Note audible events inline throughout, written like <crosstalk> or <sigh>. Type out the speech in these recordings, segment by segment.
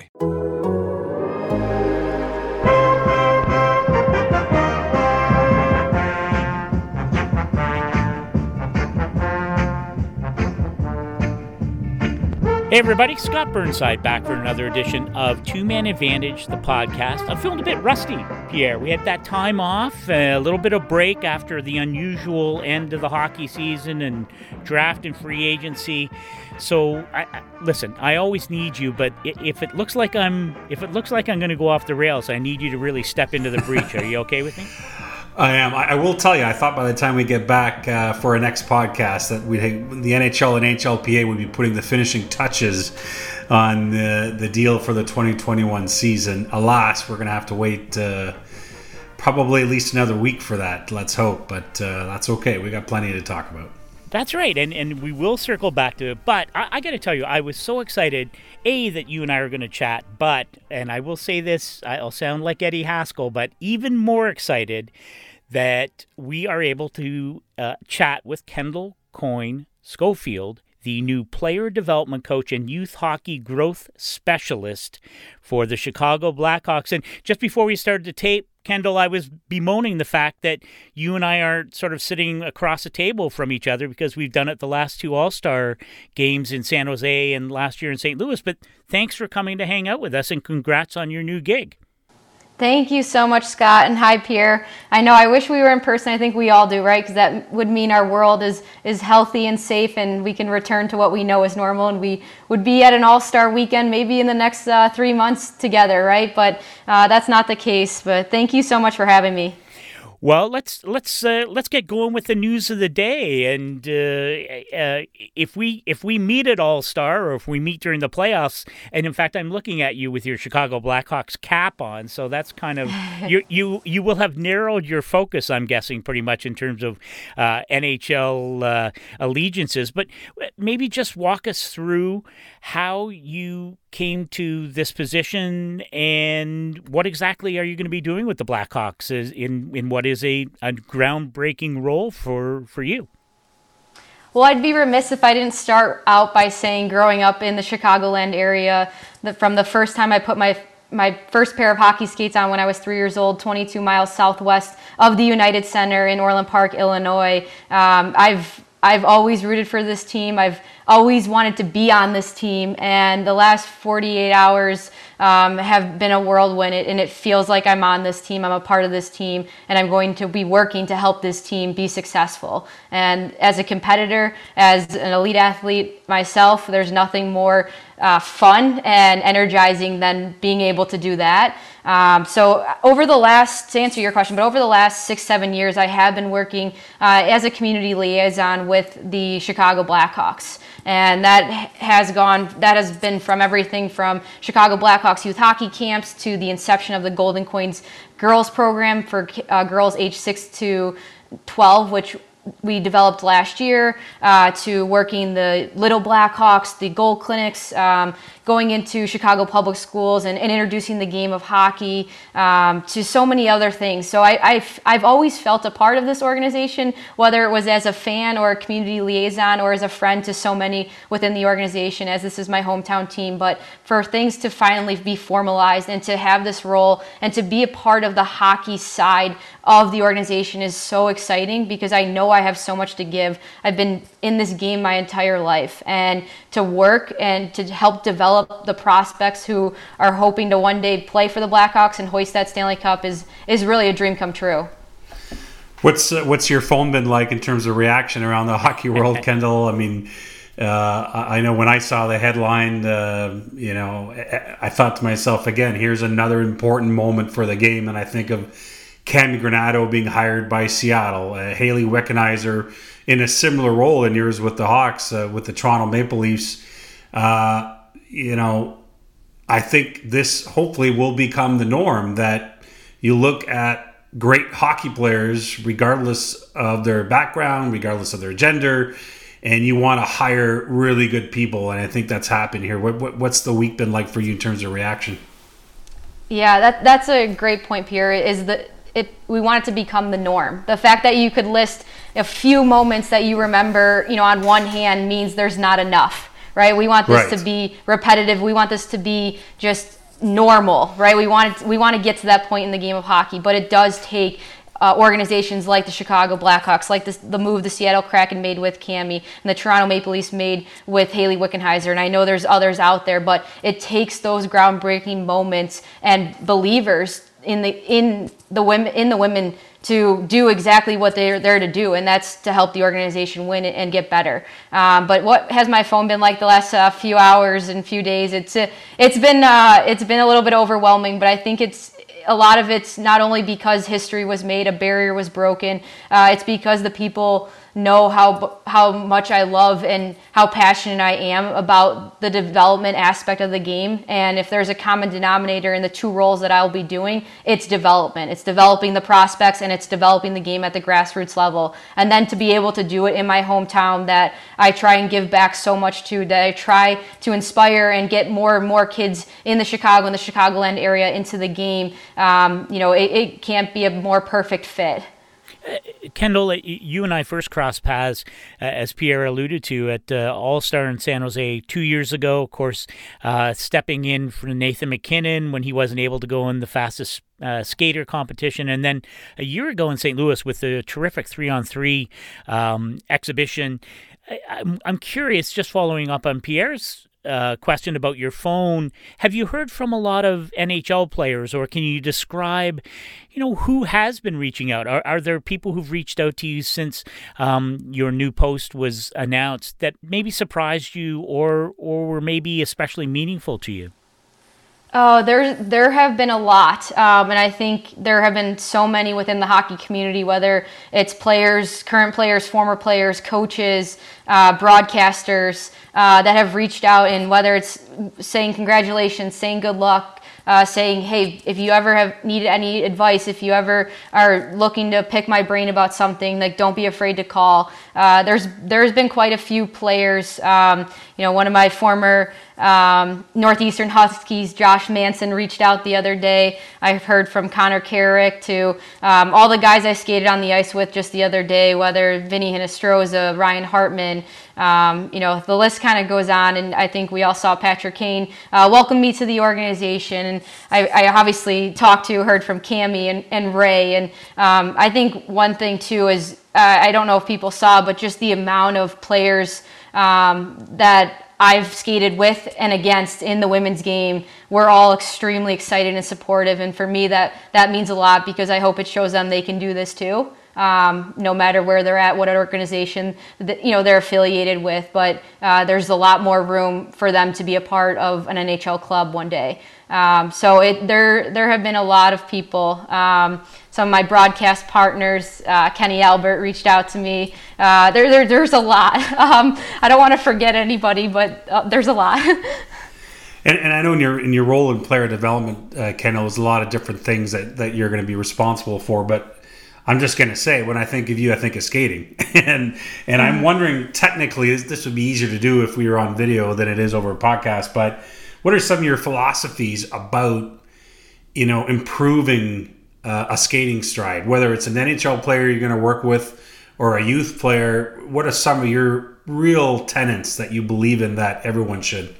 apply. Hey everybody, Scott Burnside back for another edition of Two Man Advantage, the podcast. I'm feeling a bit rusty, Pierre. We had that time off, a little bit of break after the unusual end of the hockey season and draft and free agency. So, I, I, listen, I always need you, but if it looks like I'm if it looks like I'm going to go off the rails, I need you to really step into the breach. Are you okay with me? <laughs> I am. I will tell you. I thought by the time we get back uh, for our next podcast that we the NHL and NHLPA would be putting the finishing touches on the the deal for the 2021 season. Alas, we're going to have to wait uh, probably at least another week for that. Let's hope, but uh, that's okay. We got plenty to talk about. That's right, and and we will circle back to it. But I, I got to tell you, I was so excited, a that you and I are going to chat. But and I will say this, I'll sound like Eddie Haskell, but even more excited that we are able to uh, chat with Kendall Coyne Schofield, the new player development coach and youth hockey growth specialist for the Chicago Blackhawks. And just before we started to tape, Kendall, I was bemoaning the fact that you and I are sort of sitting across a table from each other because we've done it the last two All Star games in San Jose and last year in St. Louis. But thanks for coming to hang out with us and congrats on your new gig. Thank you so much, Scott, and hi, Pierre. I know I wish we were in person. I think we all do, right? Because that would mean our world is is healthy and safe, and we can return to what we know is normal, and we would be at an All Star weekend maybe in the next uh, three months together, right? But uh, that's not the case. But thank you so much for having me. Well, let's let's uh, let's get going with the news of the day. And uh, uh, if we if we meet at All Star, or if we meet during the playoffs, and in fact, I'm looking at you with your Chicago Blackhawks cap on, so that's kind of <laughs> you you you will have narrowed your focus. I'm guessing pretty much in terms of uh, NHL uh, allegiances. But uh, maybe just walk us through how you came to this position and what exactly are you going to be doing with the Blackhawks in in what is a, a groundbreaking role for for you. Well, I'd be remiss if I didn't start out by saying growing up in the Chicagoland area, that from the first time I put my my first pair of hockey skates on when I was three years old, 22 miles southwest of the United Center in Orland Park, Illinois. Um, I've I've always rooted for this team. I've always wanted to be on this team, and the last 48 hours um, have been a whirlwind, and it feels like I'm on this team. I'm a part of this team, and I'm going to be working to help this team be successful. And as a competitor, as an elite athlete myself, there's nothing more uh, fun and energizing than being able to do that. Um, so over the last, to answer your question, but over the last six, seven years, I have been working uh, as a community liaison with the Chicago Blackhawks. And that has gone, that has been from everything from Chicago Blackhawks youth hockey camps to the inception of the Golden Coins girls program for uh, girls age 6 to 12, which we developed last year uh, to working the Little Blackhawks, the goal clinics, um, going into Chicago public schools and, and introducing the game of hockey um, to so many other things. So I, have I've always felt a part of this organization, whether it was as a fan or a community liaison or as a friend to so many within the organization, as this is my hometown team. But for things to finally be formalized and to have this role and to be a part of the hockey side of the organization is so exciting because I know I have so much to give. I've been in this game my entire life and to work and to help develop the prospects who are hoping to one day play for the Blackhawks and hoist that Stanley Cup is is really a dream come true. What's uh, what's your phone been like in terms of reaction around the <laughs> hockey world, <laughs> Kendall? I mean, uh, I know when I saw the headline, uh, you know, I thought to myself again, here's another important moment for the game, and I think of Cammi Granato being hired by Seattle, uh, Hayley Wickenheiser in a similar role in yours with the Hawks, uh, with the Toronto Maple Leafs. Uh, you know, I think this hopefully will become the norm that you look at great hockey players, regardless of their background, regardless of their gender, and you want to hire really good people. And I think that's happened here. What, what, what's the week been like for you in terms of reaction? Yeah, that, that's a great point, Pierre. Is that it? We want it to become the norm. The fact that you could list a few moments that you remember, you know, on one hand means there's not enough, right? We want this Right. to be repetitive. We want this to be just normal, right? We want it, we want to get to that point in the game of hockey, but it does take uh, organizations like the Chicago Blackhawks, like this, the move the Seattle Kraken made with Cammi and the Toronto Maple Leafs made with Hayley Wickenheiser. And I know there's others out there, but it takes those groundbreaking moments and believers in the in the women in the women to do exactly what they're there to do, and that's to help the organization win and get better. Um, but what has my phone been like the last uh, few hours and few days? It's uh, it's been uh, it's been a little bit overwhelming, but I think it's a lot of it's not only because history was made, a barrier was broken. Uh, it's because the people know how how much I love and how passionate I am about the development aspect of the game. And if there's a common denominator in the two roles that I'll be doing, it's development. It's developing the prospects and it's developing the game at the grassroots level. And then to be able to do it in my hometown that I try and give back so much to, that I try to inspire and get more and more kids in the Chicago and the Chicagoland area into the game. Um, you know, it, it can't be a more perfect fit. Kendall, you and I first crossed paths, uh, as Pierre alluded to, at uh, All Star in San Jose two years ago. Of course, uh, stepping in for Nathan MacKinnon when he wasn't able to go in the fastest uh, skater competition, and then a year ago in St. Louis with the terrific three on three exhibition. I, I'm, I'm curious, just following up on Pierre's uh, question about your phone. Have you heard from a lot of NHL players, or can you describe, you know, who has been reaching out? Are, are there people who've reached out to you since um, your new post was announced that maybe surprised you, or or were maybe especially meaningful to you? Oh, there there have been a lot, um, and I think there have been so many within the hockey community. Whether it's players, current players, former players, coaches, uh, broadcasters uh, that have reached out, and whether it's saying congratulations, saying good luck, uh, saying, hey, if you ever have needed any advice, if you ever are looking to pick my brain about something, like don't be afraid to call. Uh, there's there's been quite a few players. Um, you know, one of my former um, Northeastern Huskies, Josh Manson, reached out the other day. I've heard from Connor Carrick to um, all the guys I skated on the ice with just the other day, whether Vinnie Hinostroza, Ryan Hartman. Um, you know, the list kind of goes on, and I think we all saw Patrick Kane uh, welcome me to the organization. And I, I obviously talked to, heard from Cammi and, and Ray. And um, I think one thing, too, is uh, I don't know if people saw, but just the amount of players um, that I've skated with and against in the women's game. We're all extremely excited and supportive, and for me, that that means a lot because I hope it shows them they can do this too. Um, no matter where they're at, what organization that, you know they're affiliated with, but uh, there's a lot more room for them to be a part of an NHL club one day. Um, so it, there there have been a lot of people. Um, some of my broadcast partners, uh, Kenny Albert, reached out to me. Uh, there, there, there's a lot. <laughs> Um, I don't want to forget anybody, but uh, there's a lot. <laughs> And, and I know in your in your role in player development, uh, Kendall, there's a lot of different things that, that you're going to be responsible for. But I'm just going to say, when I think of you, I think of skating, <laughs> and and I'm wondering, technically, this, this would be easier to do if we were on video than it is over a podcast. But what are some of your philosophies about, you know, improving uh, a skating stride? Whether it's an NHL player you're going to work with or a youth player, what are some of your real tenets that you believe in that everyone should?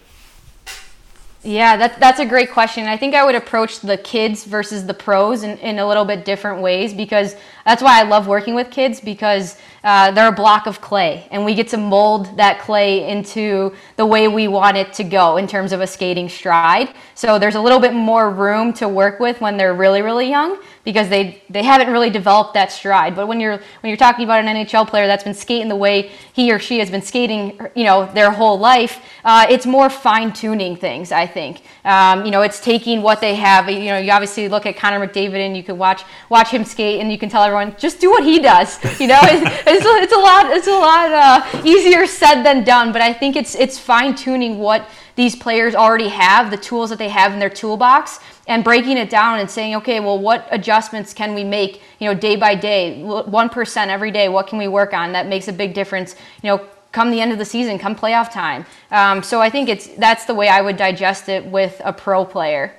Yeah, that, that's a great question. I think I would approach the kids versus the pros in, in a little bit different ways because that's why I love working with kids because uh, they're a block of clay and we get to mold that clay into the way we want it to go in terms of a skating stride. So there's a little bit more room to work with when they're really, really young because they, they haven't really developed that stride. But when you're when you're talking about an NHL player that's been skating the way he or she has been skating, you know, their whole life, uh, it's more fine tuning things. I think, um, you know, it's taking what they have. You know, you obviously look at Connor McDavid and you can watch watch him skate, and you can tell everyone just do what he does. You know, it's, it's, a, it's a lot it's a lot uh, easier said than done. But I think it's it's fine tuning what these players already have, the tools that they have in their toolbox, and breaking it down and saying, okay, well, what adjustments can we make, you know, day by day, 1% every day, what can we work on that makes a big difference, you know, come the end of the season, come playoff time. Um, so I think it's that's the way I would digest it with a pro player.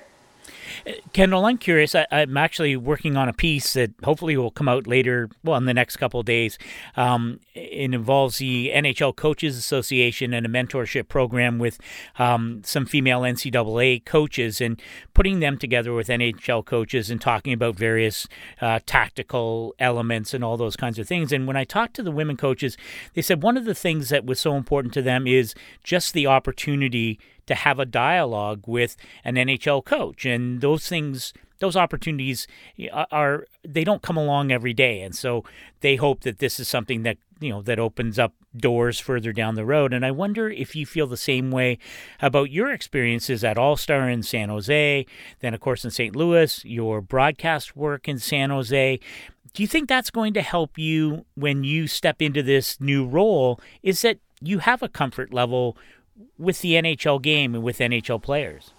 Kendall, I'm curious. I, am actually working on a piece that hopefully will come out later, well, in the next couple of days. Um, it involves the NHL Coaches Association and a mentorship program with um, some female NCAA coaches and putting them together with NHL coaches and talking about various uh, tactical elements and all those kinds of things. And when I talked to the women coaches, they said one of the things that was so important to them is just the opportunity to have a dialogue with an NHL coach. And those things, those opportunities uh, are, they don't come along every day. And so they hope that this is something that, you know, that opens up doors further down the road. And I wonder if you feel the same way about your experiences at All Star in San Jose, then, of course, in St. Louis, your broadcast work in San Jose. Do you think that's going to help you when you step into this new role? Is that you have a comfort level with the NHL game and with NHL players?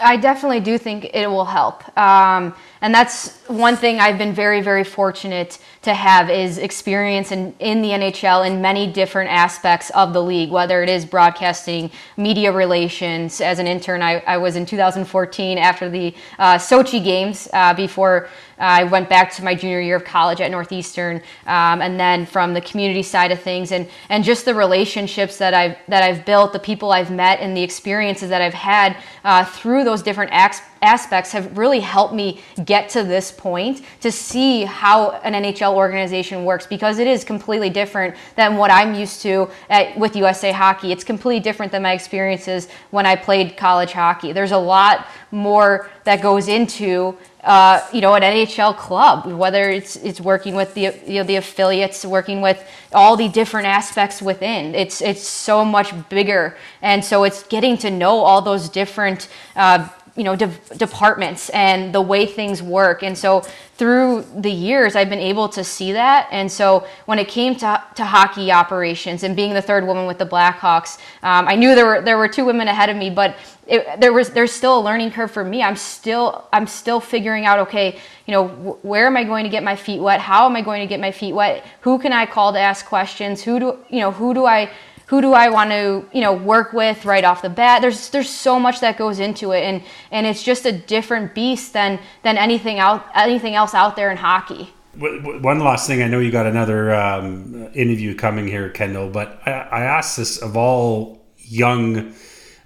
I definitely do think it will help. Um, and that's one thing I've been very, very fortunate to have is experience in, in the NHL in many different aspects of the league, whether it is broadcasting, media relations. As an intern, I, I was in 2014 after the uh, Sochi Games uh, before I went back to my junior year of college at Northeastern, um, and then from the community side of things, and and just the relationships that I've that I've built, the people I've met, and the experiences that I've had uh, through those different acts aspects have really helped me get to this point to see how an NHL organization works because it is completely different than what I'm used to at, with USA Hockey. It's completely different than my experiences when I played college hockey. There's a lot more that goes into uh, you know, an NHL club, whether it's it's working with the you know, the affiliates, working with all the different aspects within. It's it's so much bigger, and so it's getting to know all those different. Uh, you know de- departments and the way things work. And so through the years i've been able to see that. And so when it came to, to hockey operations and being the third woman with the blackhawks um, i knew there were there were two women ahead of me but it, there was there's still a learning curve for me. I'm still i'm still figuring out okay you know wh- where am i going to get my feet wet? How am i going to get my feet wet? Who can i call to ask questions? Who do you know who do i who do I want to you know work with right off the bat. There's there's so much that goes into it, and and it's just a different beast than than anything out anything else out there in hockey. One last thing, I know you got another um, interview coming here, Kendall, but I, I asked this of all young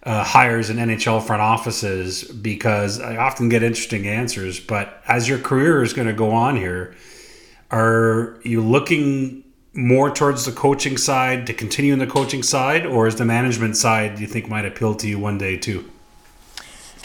uh, hires in NHL front offices because I often get interesting answers. But as your career is going to go on here, are you looking more towards the coaching side to continue in the coaching side, or is the management side you think might appeal to you one day too?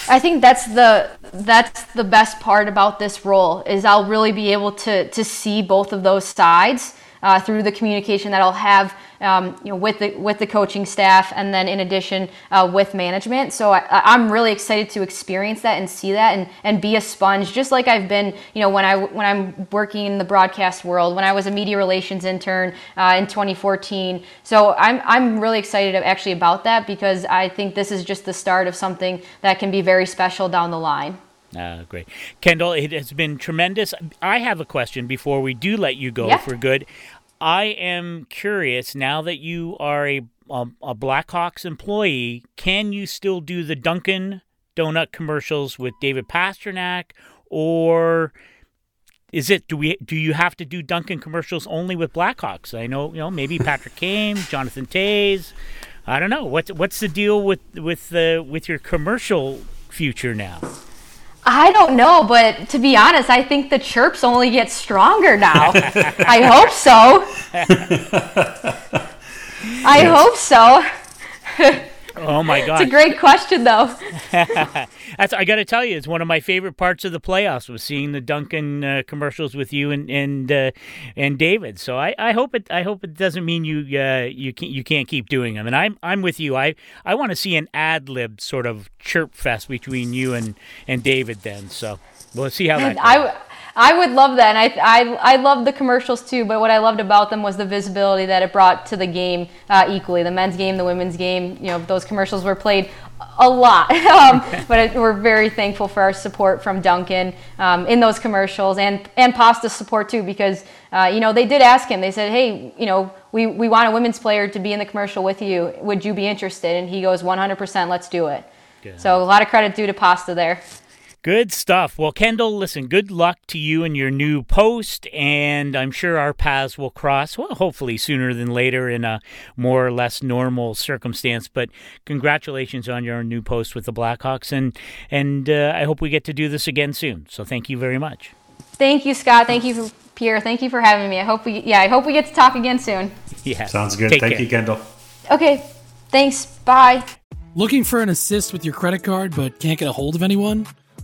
I think that's the that's the best part about this role is I'll really be able to to see both of those sides uh, through the communication that I'll have um, you know, with the with the coaching staff, and then in addition uh, with management. So I, am really excited to experience that and see that, and and be a sponge, just like I've been, you know, when I when I'm working in the broadcast world, when I was a media relations intern uh, in 2014. So I'm I'm really excited actually about that because I think this is just the start of something that can be very special down the line. Uh, great. Kendall, it has been tremendous. I have a question before we do let you go yeah. for good. I am curious now that you are a, a, a Blackhawks employee, can you still do the Dunkin' Donut commercials with David Pastrnak, or is it do we do you have to do Dunkin' commercials only with Blackhawks? I know, you know, maybe Patrick Kane, <laughs> Jonathan Toews. I don't know. What's what's the deal with with the with your commercial future now? I don't know, but to be honest, I think the chirps only get stronger now. <laughs> I hope so. <laughs> I hope so. <laughs> Oh my god! It's a great question, though. <laughs> That's I got to tell you, it's one of my favorite parts of the playoffs was seeing the Dunkin' uh, commercials with you and and uh, and David. So I, I hope it I hope it doesn't mean you uh, you can't you can't keep doing them. And I'm I'm with you. I I want to see an ad lib sort of chirp fest between you and and David then. So we'll see how <laughs> that. Goes. I I would love that, and I, I I love the commercials too. But what I loved about them was the visibility that it brought to the game uh, equally. The men's game, the women's game. You know, those commercials were played a lot. <laughs> um, <laughs> but it, we're very thankful for our support from Dunkin' um, in those commercials and and Pasta support too, because uh, you know they did ask him. They said, hey, you know, we we want a women's player to be in the commercial with you. Would you be interested? And he goes, 100%. Let's do it. So a lot of credit due to Pasta there. Good stuff. Well, Kendall, listen, good luck to you and your new post, and I'm sure our paths will cross, well, hopefully sooner than later in a more or less normal circumstance. But congratulations on your new post with the Blackhawks, and, and uh, I hope we get to do this again soon. So thank you very much. Thank you, Scott. Thank you, Pierre. Thank you for having me. I hope we, yeah, I hope we get to talk again soon. Yeah. Sounds good. Take Thank care. you, Kendall. Okay, thanks. Bye. Looking for an assist with your credit card but can't get a hold of anyone?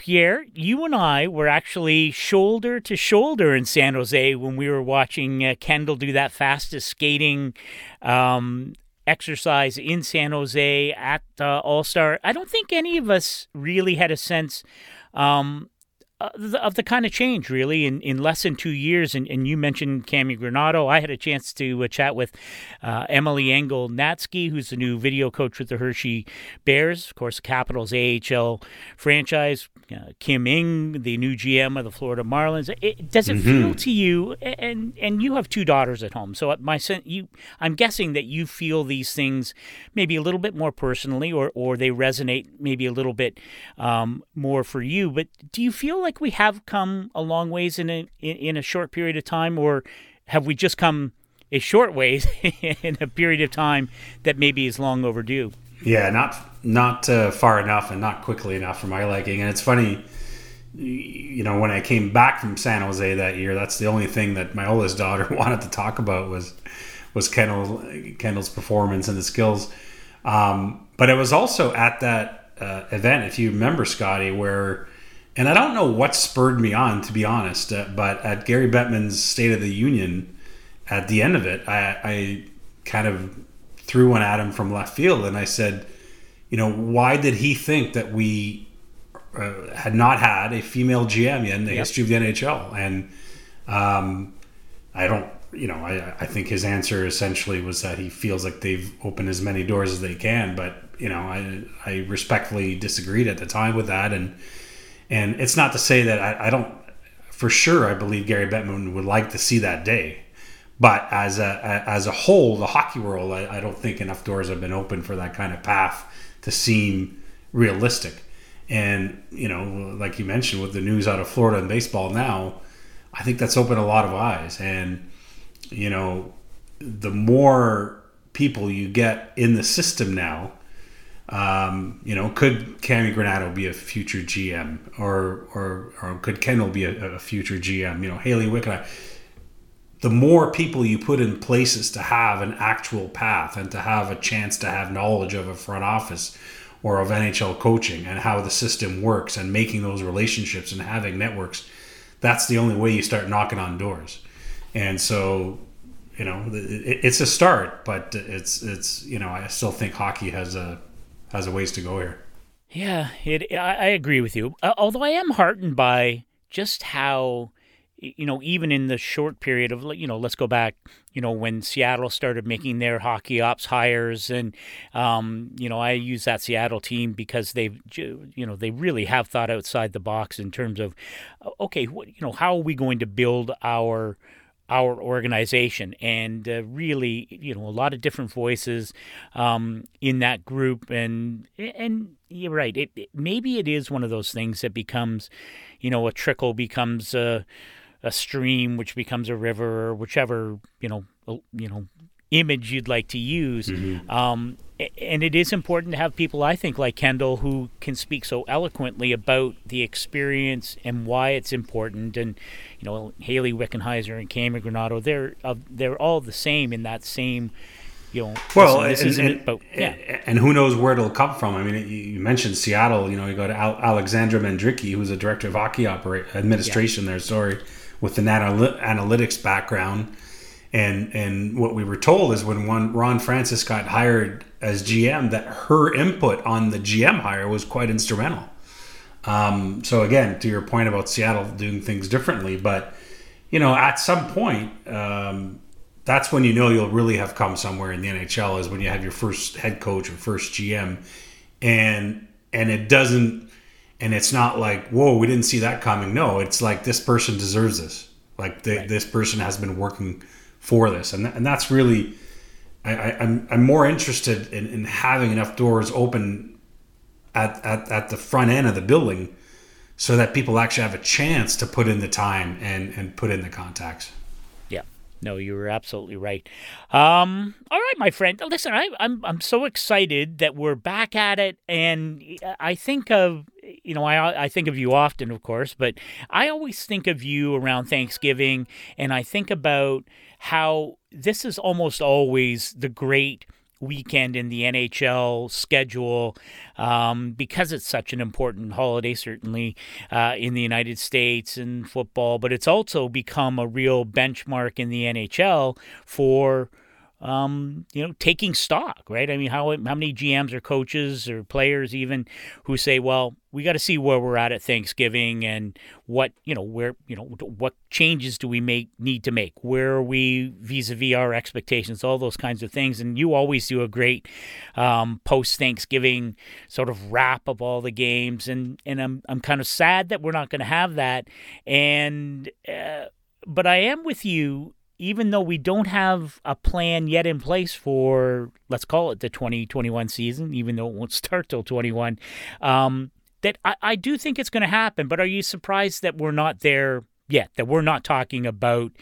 Pierre, you and I were actually shoulder to shoulder in San Jose when we were watching uh, Kendall do that fastest skating um, exercise in San Jose at uh, All Star. I don't think any of us really had a sense um, of the, of the kind of change really in, in less than two years. And, and you mentioned Cammi Granato. I had a chance to uh, chat with uh, Emily Engel-Natzke, who's the new video coach with the Hershey Bears, of course, Capitals AHL franchise. Uh, Kim Ng, the new GM of the Florida Marlins. It, does it feel to you? And and you have two daughters at home, so at my sen- you, I'm guessing that you feel these things maybe a little bit more personally, or or they resonate maybe a little bit um, more for you. But do you feel like we have come a long ways in a in, in a short period of time, or have we just come a short ways <laughs> in a period of time that maybe is long overdue? Yeah, not not uh, far enough and not quickly enough for my liking. And it's funny, you know, when I came back from San Jose that year, that's the only thing that my oldest daughter <laughs> wanted to talk about was was Kendall Kendall's performance and the skills. Um, but it was also at that uh, event, if you remember, Scotty, where and I don't know what spurred me on, to be honest, uh, but at Gary Bettman's State of the Union, at the end of it, I, I kind of threw one at him from left field, and I said, you know, why did he think that we uh, had not had a female GM in the history of the NHL? And um, I don't, you know, I, I think his answer essentially was that he feels like they've opened as many doors as they can. But you know, I I respectfully disagreed at the time with that, and and it's not to say that I, I don't, for sure, I believe Gary Bettman would like to see that day. But as a as a whole, the hockey world, I, I don't think enough doors have been open for that kind of path to seem realistic. And you know, like you mentioned, with the news out of Florida and baseball now, I think that's opened a lot of eyes. And you know, the more people you get in the system now, um, you know, could Cammi Granato be a future GM, or or or could Kendall be a, a future GM? You know, Hayley Wickenheiser. The more people you put in places to have an actual path and to have a chance to have knowledge of a front office or of NHL coaching and how the system works and making those relationships and having networks, that's the only way you start knocking on doors. And so, you know, it, it's a start, but it's it's you know, I still think hockey has a has a ways to go here. Yeah, it, I, agree with you. Uh, although I am heartened by just how, you know, even in the short period of, you know, let's go back, you know, when Seattle started making their hockey ops hires, and, um, you know, I use that Seattle team because they've, you know, they really have thought outside the box in terms of, okay, what, you know, how are we going to build our our organization. And uh, really you know a lot of different voices um, in that group. And and you're right it, it, maybe it is one of those things that becomes you know a trickle becomes a, a stream which becomes a river or whichever you know you know image you'd like to use. Mm-hmm. Um, and it is important to have people, I think, like Kendall, who can speak so eloquently about the experience and why it's important. And you know, Hayley Wickenheiser and Cammi Granato, they're uh, they're all the same in that same. You know, well, this and, and, it, but, yeah. and who knows where it'll come from? I mean, you mentioned Seattle. You know, you go to Al- Alexandra Mandrycky, who's a director of hockey administration yeah. there. Sorry, with an anal- analytics background and and what we were told is when one Ron Francis got hired as GM that her input on the GM hire was quite instrumental. Um, so again, to your point about Seattle doing things differently, but you know, at some point, um, that's when you know you'll really have come somewhere in the NHL is when you have your first head coach or first GM, and and it doesn't, and it's not like whoa, we didn't see that coming. No, it's like this person deserves this. Like the, right. this person has been working for this, and th- and that's really I, I, am I'm, I'm more interested in, in having enough doors open at, at at the front end of the building so that people actually have a chance to put in the time and and put in the contacts. Yeah. No, you were absolutely right. Um, all right, my friend. Listen, I, I'm I'm so excited that we're back at it, and I think of you know I I think of you often, of course, but I always think of you around Thanksgiving, and I think about how this is almost always the great weekend in the NHL schedule um, because it's such an important holiday, certainly uh, in the United States and football, but it's also become a real benchmark in the NHL for um, you know, taking stock, right? I mean, how how many GMs or coaches or players even who say, "Well, we got to see where we're at at Thanksgiving and what you know where you know what changes do we make need to make? Where are we vis-a-vis our expectations? All those kinds of things." And you always do a great um, post Thanksgiving sort of wrap of all the games, and and I'm I'm kind of sad that we're not going to have that, and. Uh, but I am with you even though we don't have a plan yet in place for, let's call it the 2021 season, even though it won't <laughs> start till 21, um, that I, I do think it's going to happen. But are you surprised that we're not there yet? That we're not talking about,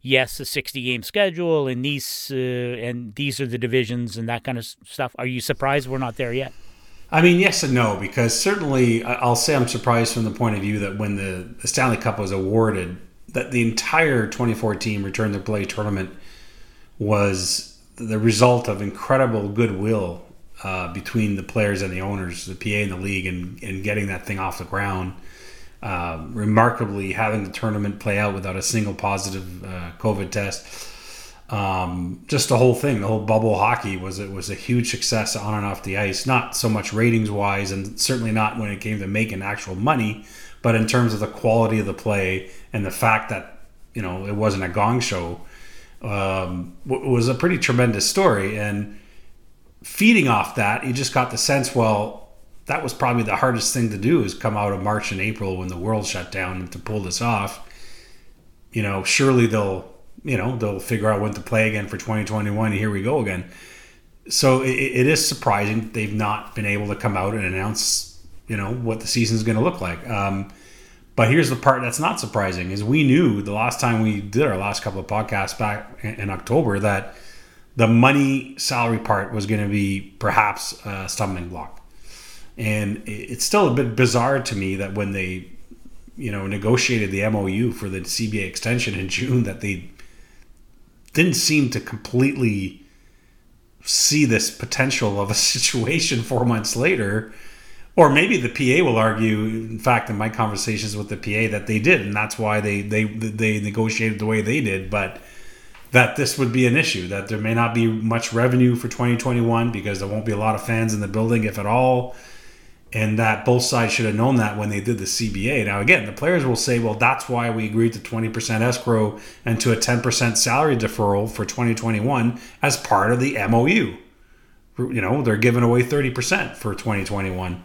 yes, a 60 game schedule and these uh, and these are the divisions and that kind of stuff. Are you surprised we're not there yet? I mean, yes and no, because certainly I'll say I'm surprised from the point of view that when the, the Stanley Cup was awarded, that the entire 2014 Return to Play tournament was the result of incredible goodwill uh, between the players and the owners, the PA and the league, and, and getting that thing off the ground. Uh, remarkably, having the tournament play out without a single positive uh, COVID test. Um, just the whole thing, the whole bubble hockey was it was a huge success on and off the ice. Not so much ratings wise, and certainly not when it came to making actual money, but in terms of the quality of the play and the fact that you know it wasn't a gong show um, was a pretty tremendous story. And feeding off that, you just got the sense, well, that was probably the hardest thing to do is come out of March and April when the world shut down to pull this off. You know, surely they'll you know they'll figure out when to play again for 2021. And here we go again. So it, it is surprising they've not been able to come out and announce you know what the season's going to look like. Um, but here's the part that's not surprising: is we knew the last time we did our last couple of podcasts back in October that the money salary part was going to be perhaps a stumbling block, and it's still a bit bizarre to me that when they, you know, negotiated the MOU for the CBA extension in <laughs> June, that they didn't seem to completely see this potential of a <laughs> situation four months later or maybe the PA will argue, in fact, in my conversations with the PA, that they did, and that's why they they they negotiated the way they did. But that this would be an issue, that there may not be much revenue for 2021 because there won't be a lot of fans in the building, if at all, and that both sides should have known that when they did the CBA. Now, again, the players will say, well, that's why we agreed to 20% escrow and to a 10% salary deferral for 2021 as part of the MOU. You know, they're giving away 30% for 2021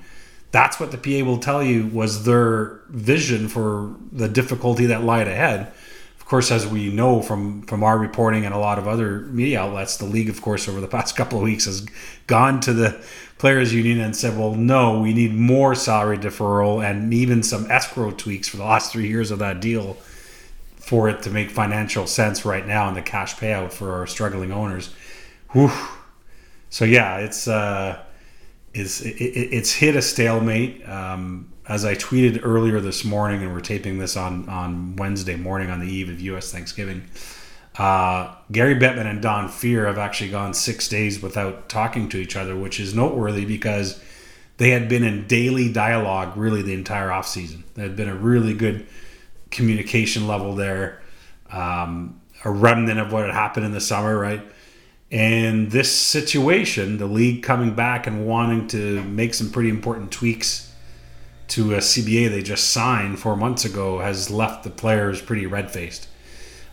that's what the PA will tell you was their vision for the difficulty that lied ahead. Course, as we know from from our reporting and a lot of other media outlets, the league, of course, over the past <laughs> couple of weeks has gone to the players union and said, "Well, no, we need more salary deferral and even some escrow tweaks for the last three years of that deal." for it to make financial sense right now in the cash payout for our struggling owners. Whew. So yeah, it's uh, it's it, it's hit a stalemate. Um, as I tweeted earlier this morning, and we're taping this on on Wednesday morning on the eve of U.S. Thanksgiving. Uh, Gary Bettman and Don Fehr have actually gone six days without talking to each other, which is noteworthy because they had been in daily dialogue really the entire offseason. There had been a really good communication level there, um, a remnant of what had happened in the summer, right? And this situation, the league coming back and wanting to make some pretty important tweaks to a CBA they just signed four months ago, has left the players pretty red faced.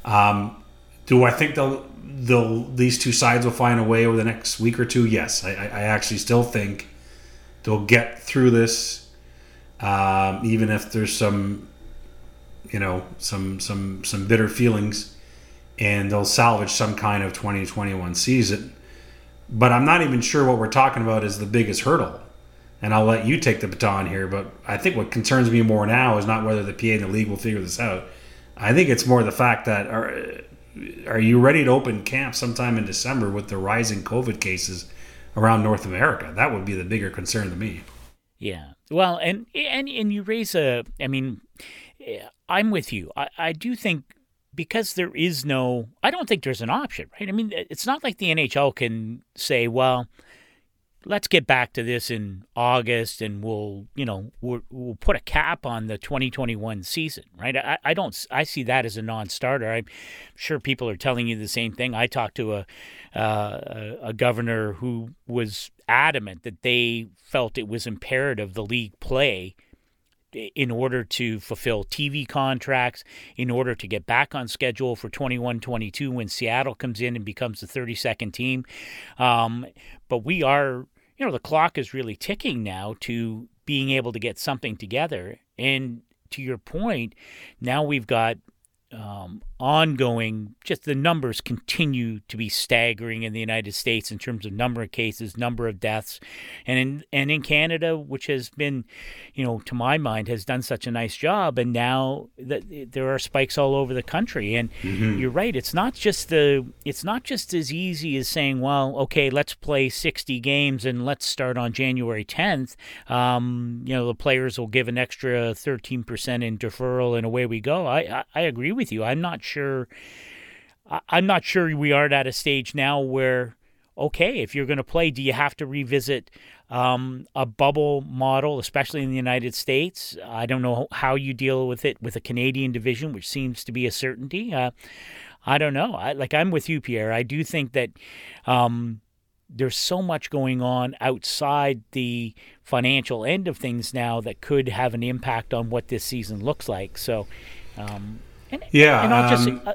Um, do I think they'll, they'll these two sides will find a way over the next week or two? Yes, I, I actually still think they'll get through this, um, even if there's some, you know, some some some bitter feelings and they'll salvage some kind of 2021 season. But I'm not even sure what we're talking about is the biggest hurdle. And I'll let you take the baton here, but I think what concerns me more now is not whether the PA and the league will figure this out. I think it's more the fact that are are you ready to open camp sometime in December with the rising COVID cases around North America? That would be the bigger concern to me. Yeah. Well, and and and you raise a. I mean, eh, I'm with you. I, I do think because there is no, I don't think there's an option, right? I mean, it's not like the NHL can say, well, let's get back to this in August and we'll, you know, we'll, we'll put a cap on the 2021 season, right? I, I don't, I see that as a non starter. I'm sure people are telling you the same thing. I talked to a, uh, a governor who was adamant that they felt it was imperative the league play in order to fulfill TV contracts, in order to get back on schedule for 21 22 when Seattle comes in and becomes the 32nd team. Um, but we are, you know, the clock is really ticking now to being able to get something together. And to your point, now we've got um, ongoing, just the numbers continue to be staggering in the United States in terms of number of cases, number of deaths, and in and in Canada, which has been, you know, to my mind, has done such a nice job, and now that there are spikes all over the country. And mm-hmm. you're right, it's not just the, it's not just as easy as saying, well, okay, let's play 60 games and let's start on January 10th. Um, you know, the players will give an extra 13% in deferral, and away we go. I I, I agree with you. I'm not sure. I'm not sure we aren't at a stage now where, okay, if you're going to play, do you have to revisit um, a bubble model, especially in the United States? I don't know how you deal with it with a Canadian division, which seems to be a certainty. Uh, I don't know. I, like I'm with you, Pierre. I do think that um, there's so much going on outside the financial end of things now that could have an impact on what this season looks like. So. Um, and, yeah, and I'll just. Um, uh,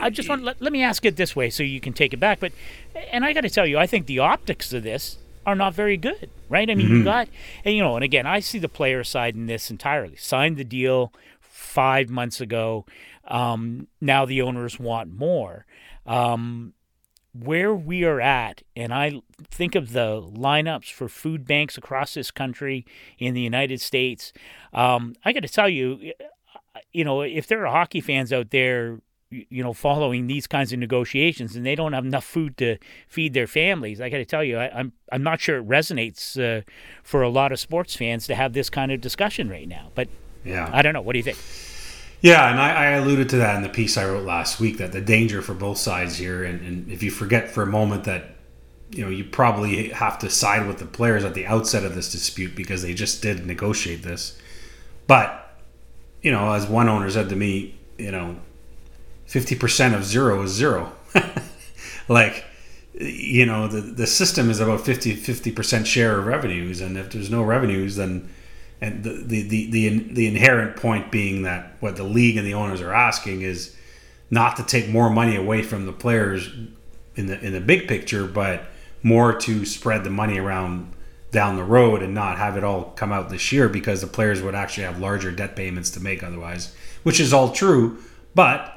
I just want let, let me ask it this way so you can take it back. But and I got to tell you, I think the optics of this are not very good, right? I mean, mm-hmm. you got and you know, and again, I see the player side in this entirely. Signed the deal five months ago. Um, now the owners want more. Um, where we are at, and I think of the lineups for food banks across this country in the United States. Um, I got to tell you, you know, if there are hockey fans out there, you know, following these kinds of negotiations and they don't have enough food to feed their families, I got to tell you, I, am I'm, I'm not sure it resonates uh, for a lot of sports fans to have this kind of discussion right now. But yeah, I don't know. What do you think? Yeah, and I, I, alluded to that in the piece I wrote last week that the danger for both sides here, and, and if you forget for a moment that you know you probably have to side with the players at the outset of this dispute because they just did negotiate this, but you know, as one owner said to me, you know, 50% of zero is zero. <laughs> like, you know, the, the system is about 50, 50% share of revenues. And if there's no revenues, then, and the, the, the, the, the inherent point being that what the league and the owners are asking is not to take more money away from the players in the, in the big picture, but more to spread the money around down the road and not have it all come out this year because the players would actually have larger debt payments to make otherwise, which is all true. But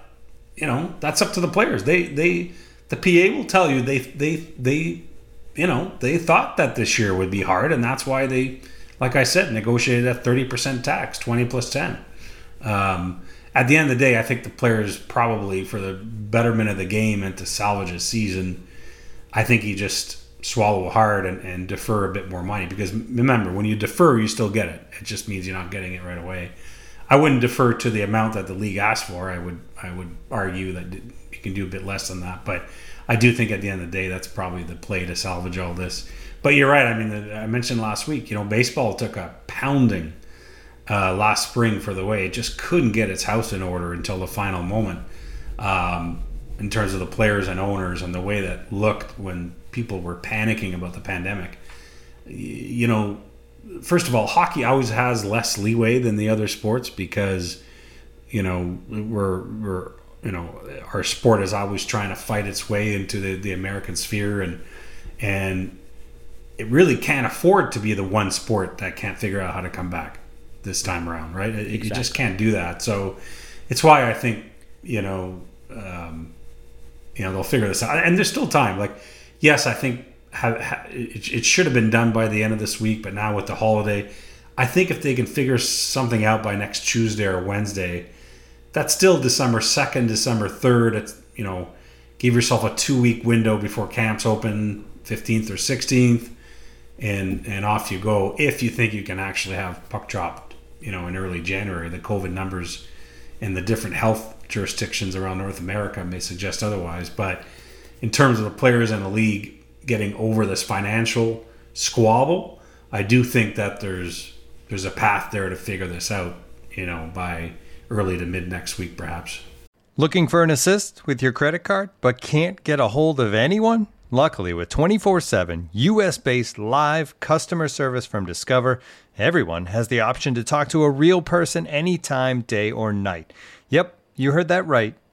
you know that's up to the players. They they the PA will tell you they they they you know they thought that this year would be hard, and that's why they, like I said, negotiated a thirty percent tax, twenty plus ten. Um, at the end of the day, I think the players probably for the betterment of the game and to salvage a season, I think he just swallow hard and, and defer a bit more money because remember when you defer you still get it. It just means you're not getting it right away. I wouldn't defer to the amount that the league asked for. I would i would argue that you can do a bit less than that. But i do think at the end of the day that's probably the play to salvage all this. But you're right. I mean i mentioned last week you know baseball took a pounding uh, last spring for the way. It just couldn't get its house in order until the final moment um, in terms of the players and owners and the way that looked when people were panicking about the pandemic. You know, first of all, hockey always has less leeway than the other sports because, you know, we're we're you know our sport is always trying to fight its way into the, the American sphere and and it really can't afford to be the one sport that can't figure out how to come back this time around, right? It, exactly. just can't do that. So it's why I think you know um, you know they'll figure this out, and there's still time. Like yes, I think it, it should have been done by the end of this week, but now with the holiday, I think if they can figure something out by next Tuesday or Wednesday, that's still December 2nd, December 3rd. It's, you know, give yourself a two week window before camps open, 15th or 16th, and, and off you go. If you think you can actually have puck drop, you know, in early January, the COVID numbers and the different health jurisdictions around North America may suggest otherwise. But in terms of the players in the league getting over this financial squabble, I do think that there's there's a path there to figure this out, you know, by early to mid next week perhaps. Looking for an assist with your credit card but can't get a hold of anyone? Luckily, with 24 7 US based live customer service from Discover, everyone has the option to talk to a real person anytime, day or night. Yep, you heard that right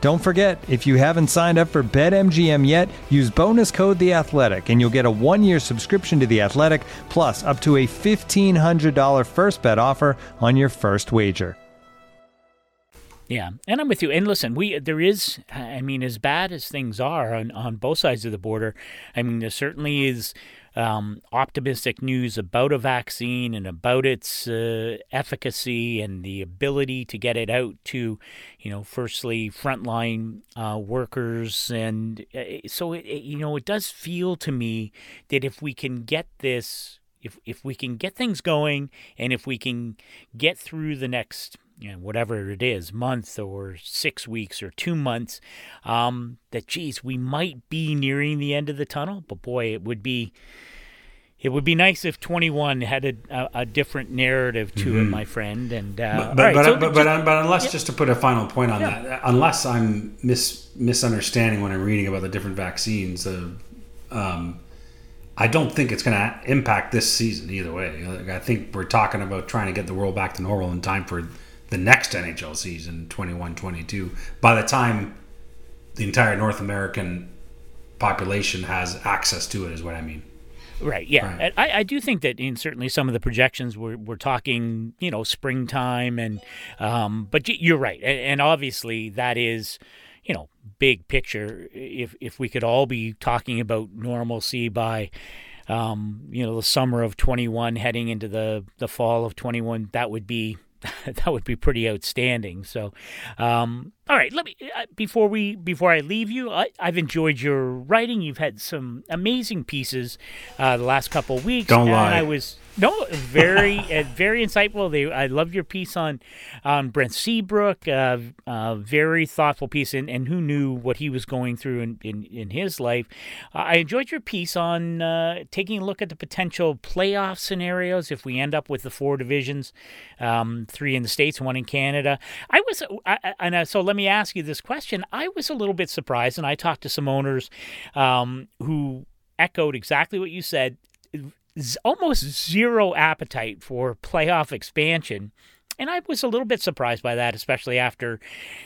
Don't forget, if you haven't signed up for BetMGM yet, use bonus code The Athletic, and you'll get a one-year subscription to The Athletic, plus up to a fifteen hundred dollar first bet offer on your first wager. Yeah, and I'm with you. And listen, we there is, I mean, as bad as things are on on both sides of the border, I mean, there certainly is um, optimistic news about a vaccine and about its uh, efficacy and the ability to get it out to, you know, firstly frontline uh, workers, and uh, so it, it, you know it does feel to me that if we can get this, if if we can get things going, and if we can get through the next you know, whatever it is, month or six weeks or two months, um, that geez, we might be nearing the end of the tunnel. But boy, it would be it would be nice if 21 had a, a, different narrative to mm-hmm. it, my friend. And uh, but but, right, but, so but, but, but, unless yeah. just to put a final point on yeah. that, unless I'm mis misunderstanding when I'm reading about the different vaccines, uh, um, I don't think it's going to impact this season either way. I think we're talking about trying to get the world back to normal in time for the next NHL season, 21-22. By the time the entire North American population has access to it, is what I mean. Right. Yeah. Right. I, I do think that in certainly some of the projections we're, we're talking, you know, springtime and, um, but you're right. And, and obviously that is, you know, big picture. If, if we could all be talking about normalcy by, um, you know, the summer of 21 heading into the, the fall of 21, that would be, <laughs> that would be pretty outstanding. So, um, all right, let me uh, before we before I leave you, I, have enjoyed your writing. You've had some amazing pieces uh, the last couple of weeks. Don't lie. I was no, very, <laughs> uh, very insightful. They, I love your piece on, on Brent Seabrook. Uh, uh, very thoughtful piece, and, and who knew what he was going through in, in, in his life. Uh, I enjoyed your piece on uh, taking a look at the potential playoff scenarios if we end up with the four divisions, um, three in the states, one in Canada. I was, I, and so let me ask you this question. I was a little bit surprised, and I talked to some owners um, who echoed exactly what you said almost zero appetite for playoff expansion. And I was a little bit surprised by that, especially after,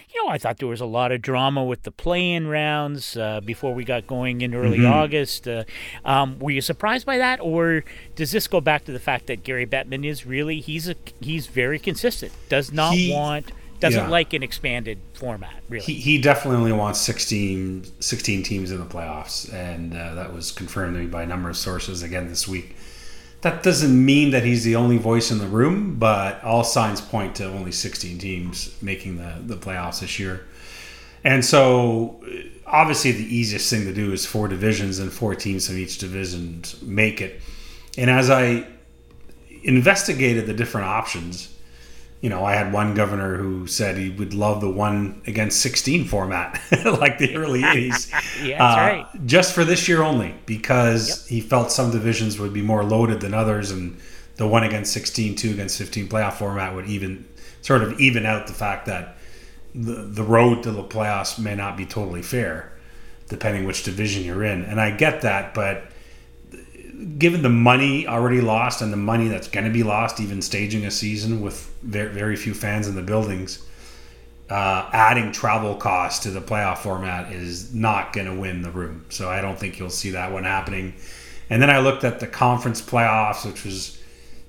you know, I thought there was a lot of drama with the play-in rounds uh, before we got going in early mm-hmm. August. Uh, um, were you surprised by that, or does this go back to the fact that Gary Bettman is really he's a he's very consistent, does not he, want doesn't yeah. like an expanded format really he, he definitely only wants 16, 16 teams in the playoffs and uh, that was confirmed to me by a number of sources again this week that doesn't mean that he's the only voice in the room, but all signs point to only 16 teams making the, the playoffs this year. And so, obviously, the easiest thing to do is four divisions and four teams from each division make it. And as I investigated the different options, you know, I had one governor who said he would love the one against 16 format, <laughs> like the early 80s. <laughs> yeah, that's uh, right. Just for this year only, because yep. he felt some divisions would be more loaded than others, and the one against 16, two against 15 playoff format would even sort of even out the fact that the, the road to the playoffs may not be totally fair, depending which division you're in. And I get that, but given the money already lost and the money that's going to be lost, even staging a season with very, very few fans in the buildings, uh, adding travel costs to the playoff format is not going to win the room. So I don't think you'll see that one happening. And then I looked at the conference playoffs, which was,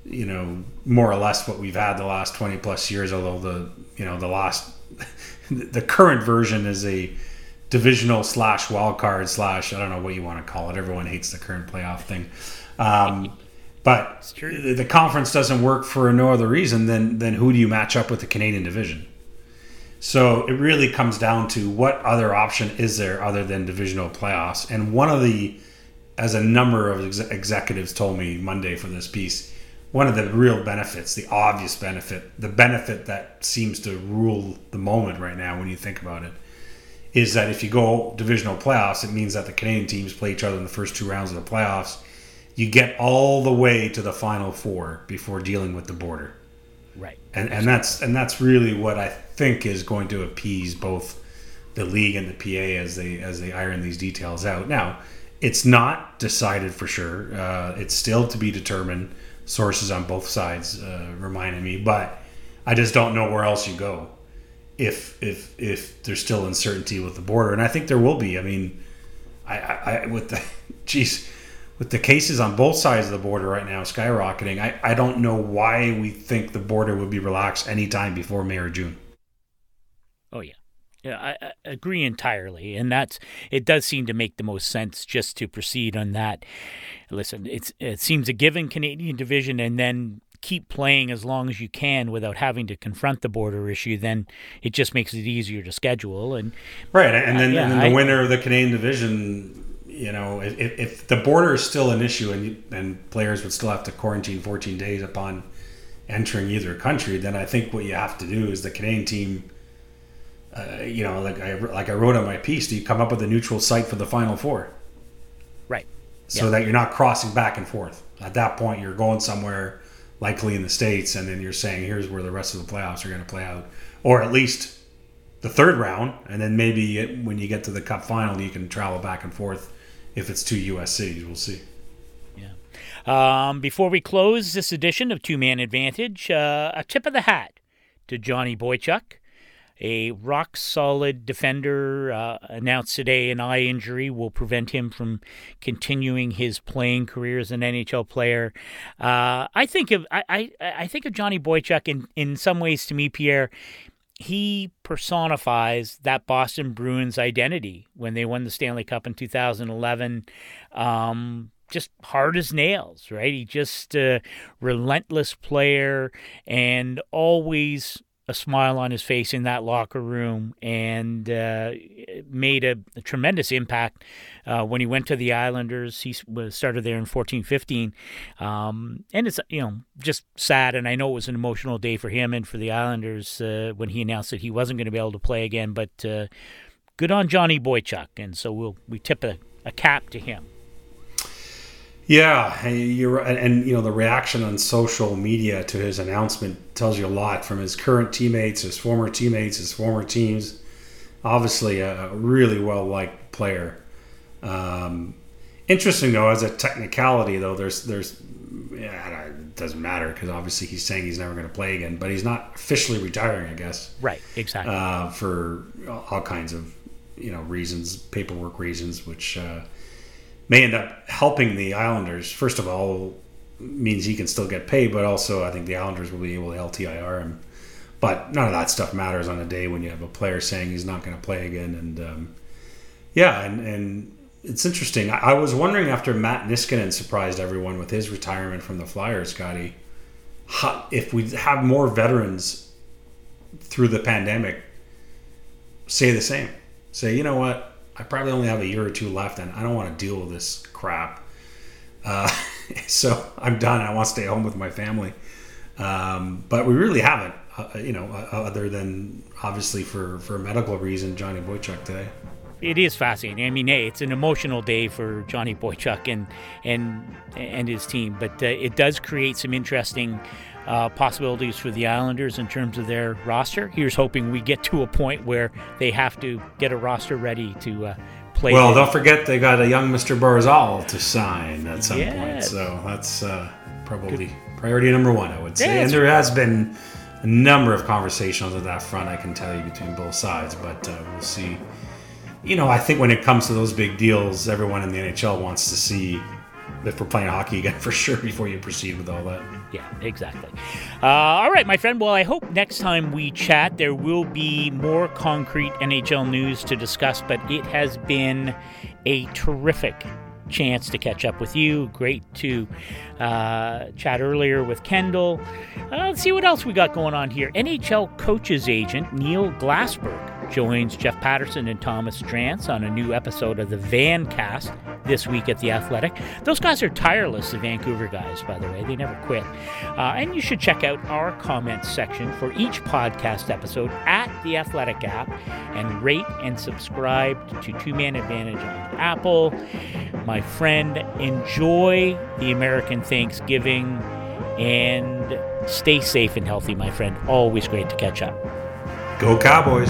you know, more or less what we've had the last 20 plus years, although the, you know, the last, <laughs> the current version is a, divisional slash wild card slash I don't know what you want to call it. Everyone hates the current playoff thing. Um, but the conference doesn't work for no other reason than than who do you match up with the Canadian division. So it really comes down to what other option is there other than divisional playoffs. And one of the, as a number of ex- executives told me Monday for this piece, one of the real benefits, the obvious benefit, the benefit that seems to rule the moment right now when you think about it, is that if you go divisional playoffs, it means that the Canadian teams play each other in the first two rounds of the playoffs. You get all the way to the final four before dealing with the border. Right. And and that's and that's really what I think is going to appease both the league and the PA as they as they iron these details out. Now, it's not decided for sure. Uh, it's still to be determined. Sources on both sides uh, reminded me, but I just don't know where else you go if if if there's still uncertainty with the border, and I think there will be. I mean, I, I with the <laughs> geez, with the cases on both sides of the border right now skyrocketing, I, I don't know why we think the border would be relaxed anytime before May or June. Oh yeah. Yeah, I, I, agree entirely, and that's it. Does seem to make the most sense just to proceed on that. Listen, it's it seems a given Canadian division, and then keep playing as long as you can without having to confront the border issue, then it just makes it easier to schedule. And right, and then, uh, yeah, and then the I, winner of the Canadian division, you know, if, if the border is still an issue and and players would still have to quarantine 14 days upon entering either country, then I think what you have to do is the Canadian team. Uh, you know, like I like I wrote on my piece, do you come up with a neutral site for the final four? Right. So yeah. that you're not crossing back and forth. At that point, you're going somewhere likely in the states, and then you're saying here's where the rest of the playoffs are going to play out, or at least the third round, and then maybe it, when you get to the Cup final, you can travel back and forth if it's two U.S. cities. We'll see. Yeah. Um, before we close this edition of Two Man Advantage, uh, a tip of the hat to Johnny Boychuk a rock solid defender uh, announced today an eye injury will prevent him from continuing his playing career as an NHL player. Uh, I think of I, I, I think of Johnny Boychuk in in some ways to me, Pierre. He personifies that Boston Bruins identity when they won the Stanley Cup in 2011. Um, just hard as nails, right? He just a uh, relentless player and always a smile on his face in that locker room and uh, made a, a, tremendous impact uh, when he went to the Islanders. He started there in fourteen fifteen, Um, and it's, you know, just sad. And I know it was an emotional day for him and for the Islanders uh, when he announced that he wasn't going to be able to play again. But uh, good on Johnny Boychuk. And so we'll, we tip a, a cap to him. Yeah, you're and, and you know the reaction on social media to his announcement tells you a lot from his current teammates, his former teammates, his former teams. Obviously, a really well liked player. Um, interesting though, as a technicality though, there's there's yeah, it doesn't matter because obviously he's saying he's never going to play again, but he's not officially retiring, I guess. Right. Exactly. Uh, for all kinds of you know reasons, paperwork reasons, which. Uh, may end up helping the Islanders. First of all, means he can still get paid, but also I think the Islanders will be able to LTIR him. But none of that stuff matters on a day when you have a player saying he's not going to play again. And um, yeah, and, and it's interesting. I, I, was wondering after Matt Niskanen surprised everyone with his retirement from the Flyers, Scotty, how, if we have more veterans through the pandemic say the same. Say, you know what? I probably only have a year or two left, and I don't want to deal with this crap. Uh, <laughs> so I'm done. I want to stay home with my family. Um, but we really haven't, uh, you know, uh, other than obviously for for medical reason, Johnny Boychuk today. It is fascinating. I mean, hey, it's an emotional day for Johnny Boychuk and and and his team, but uh, it does create some interesting uh, possibilities for the Islanders in terms of their roster. Here's hoping we get to a point where they have to get a roster ready to uh, play. Well, don't forget they got a young Mr. Barzal to sign at some yes. point, so that's uh, probably Good. priority number one, I would say. Yeah, and there has been a number of conversations on that front, I can tell you, between both sides, but uh, we'll see. You know, I think when it comes to those big deals, everyone in the NHL wants to see if we're playing hockey again <laughs> for sure before you proceed with all that. Yeah, exactly. Uh, all right, my friend. Well, I hope next time we chat, there will be more concrete NHL news to discuss, but it has been a terrific chance to catch up with you. Great to uh, chat earlier with Kendall. Uh, let's see what else we got going on here. NHL coaches agent Neil Glasberg joins Jeff Paterson and Thomas Drance on a new episode of the Van Cast this week at The Athletic. Those guys are tireless, the Vancouver guys, by the way. They never quit. Uh, and you should check out our comments section for each podcast episode at The Athletic app and rate and subscribe to Two Man Advantage on Apple. My friend, enjoy the American Thanksgiving and stay safe and healthy, my friend. Always great to catch up. Go Cowboys.